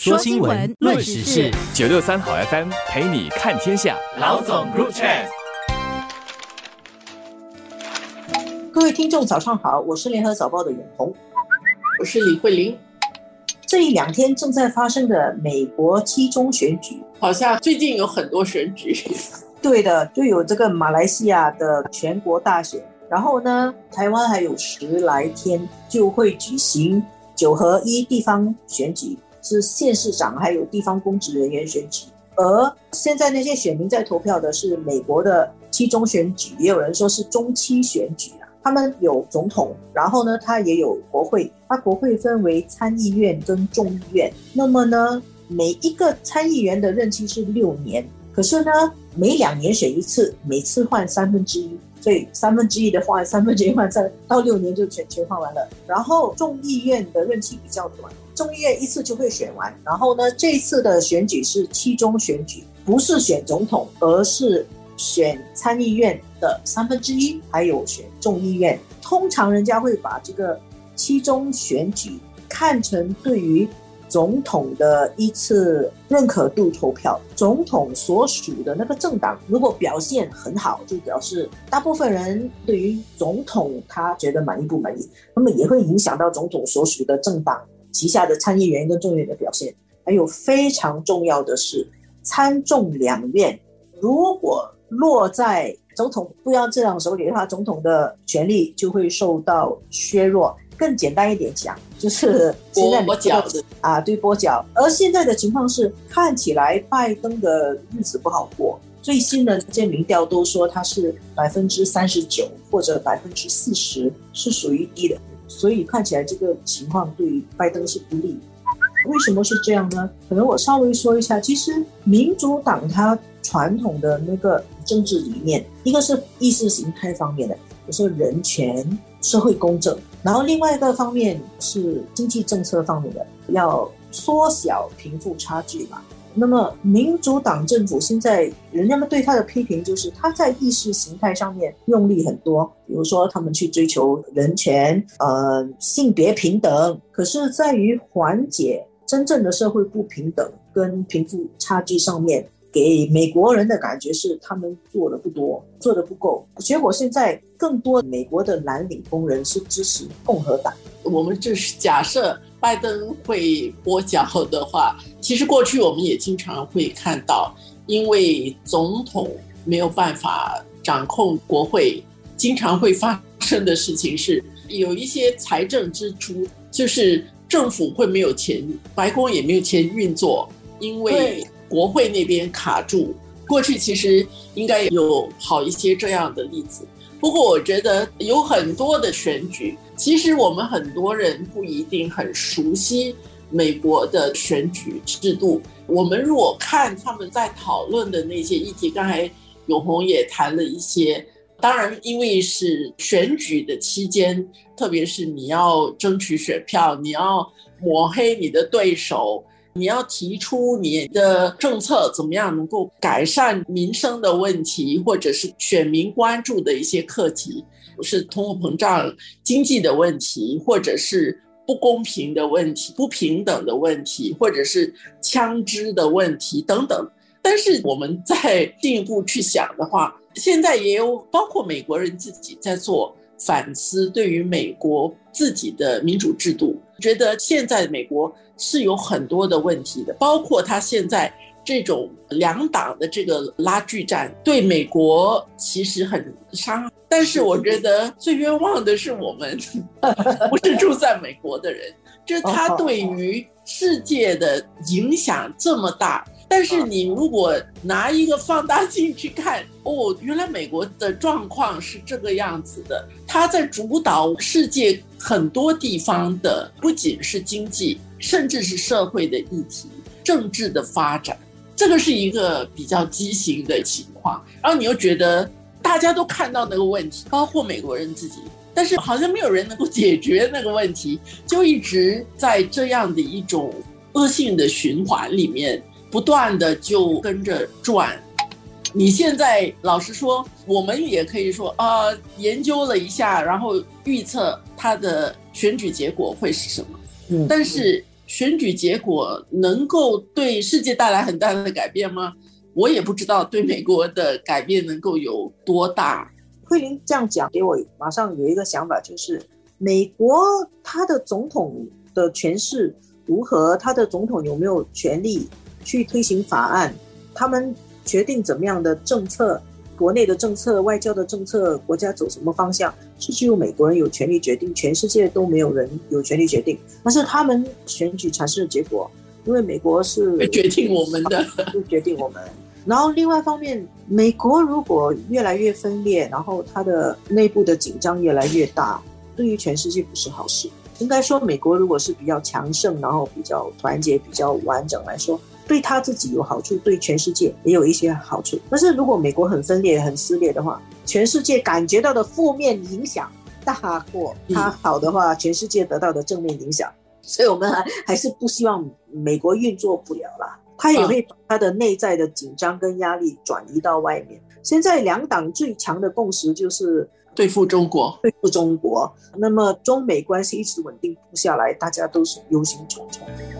说新闻，论时事，九六三好 FM 陪你看天下。老总入场。各位听众，早上好，我是联合早报的永红，我是李慧玲。这一两天正在发生的美国七中选举，好像最近有很多选举。对的，就有这个马来西亚的全国大选，然后呢，台湾还有十来天就会举行九合一地方选举。是县市长还有地方公职人员选举，而现在那些选民在投票的是美国的期中选举，也有人说是中期选举啊。他们有总统，然后呢，他也有国会，他国会分为参议院跟众议院。那么呢，每一个参议员的任期是六年，可是呢，每两年选一次，每次换三分之一，所以三分之一的换三分之一换三到六年就全全换完了。然后众议院的任期比较短。众议院一次就会选完，然后呢，这次的选举是期中选举，不是选总统，而是选参议院的三分之一，还有选众议院。通常人家会把这个期中选举看成对于总统的一次认可度投票。总统所属的那个政党如果表现很好，就表示大部分人对于总统他觉得满意不满意，那么也会影响到总统所属的政党。旗下的参议员跟众议员的表现，还有非常重要的是参众两院，如果落在总统不要这样手里的话，总统的权力就会受到削弱。更简单一点讲，就是 现在跛脚啊，对跛脚。而现在的情况是，看起来拜登的日子不好过。最新的这些民调都说他是百分之三十九或者百分之四十，是属于低的。所以看起来这个情况对拜登是不利。为什么是这样呢？可能我稍微说一下。其实民主党它传统的那个政治理念，一个是意识形态方面的，就是人权、社会公正；然后另外一个方面是经济政策方面的，要缩小贫富差距嘛。那么，民主党政府现在人家们对他的批评就是，他在意识形态上面用力很多，比如说他们去追求人权、呃性别平等，可是在于缓解真正的社会不平等跟贫富差距上面，给美国人的感觉是他们做的不多，做的不够。结果现在更多美国的蓝领工人是支持共和党。我们这是假设。拜登会跛脚的话，其实过去我们也经常会看到，因为总统没有办法掌控国会，经常会发生的事情是有一些财政支出，就是政府会没有钱，白宫也没有钱运作，因为国会那边卡住。过去其实应该有好一些这样的例子。不过，我觉得有很多的选举，其实我们很多人不一定很熟悉美国的选举制度。我们如果看他们在讨论的那些议题，刚才永红也谈了一些。当然，因为是选举的期间，特别是你要争取选票，你要抹黑你的对手。你要提出你的政策怎么样能够改善民生的问题，或者是选民关注的一些课题，是通货膨胀、经济的问题，或者是不公平的问题、不平等的问题，或者是枪支的问题等等。但是我们再进一步去想的话，现在也有包括美国人自己在做反思，对于美国自己的民主制度，觉得现在美国。是有很多的问题的，包括他现在这种两党的这个拉锯战，对美国其实很伤。但是我觉得最冤枉的是我们，不是住在美国的人，就是他对于世界的影响这么大。但是你如果拿一个放大镜去看，哦，原来美国的状况是这个样子的，他在主导世界很多地方的，不仅是经济。甚至是社会的议题、政治的发展，这个是一个比较畸形的情况。然后你又觉得大家都看到那个问题，包括美国人自己，但是好像没有人能够解决那个问题，就一直在这样的一种恶性的循环里面不断的就跟着转。你现在老实说，我们也可以说啊，研究了一下，然后预测他的选举结果会是什么。嗯但是选举结果能够对世界带来很大的改变吗？我也不知道对美国的改变能够有多大。慧玲这样讲，给我马上有一个想法，就是美国他的总统的权势如何，他的总统有没有权利去推行法案，他们决定怎么样的政策。国内的政策、外交的政策、国家走什么方向，是只有美国人有权利决定，全世界都没有人有权利决定。但是他们选举产生的结果，因为美国是决定我们的，就决定我们。然后另外一方面，美国如果越来越分裂，然后它的内部的紧张越来越大，对于全世界不是好事。应该说，美国如果是比较强盛，然后比较团结、比较完整来说。对他自己有好处，对全世界也有一些好处。但是如果美国很分裂、很撕裂的话，全世界感觉到的负面影响大过他好的话，全世界得到的正面影响。所以我们还还是不希望美国运作不了啦。他也会把他的内在的紧张跟压力转移到外面。现在两党最强的共识就是对付中国，对付中国。那么中美关系一直稳定不下来，大家都是忧心忡忡。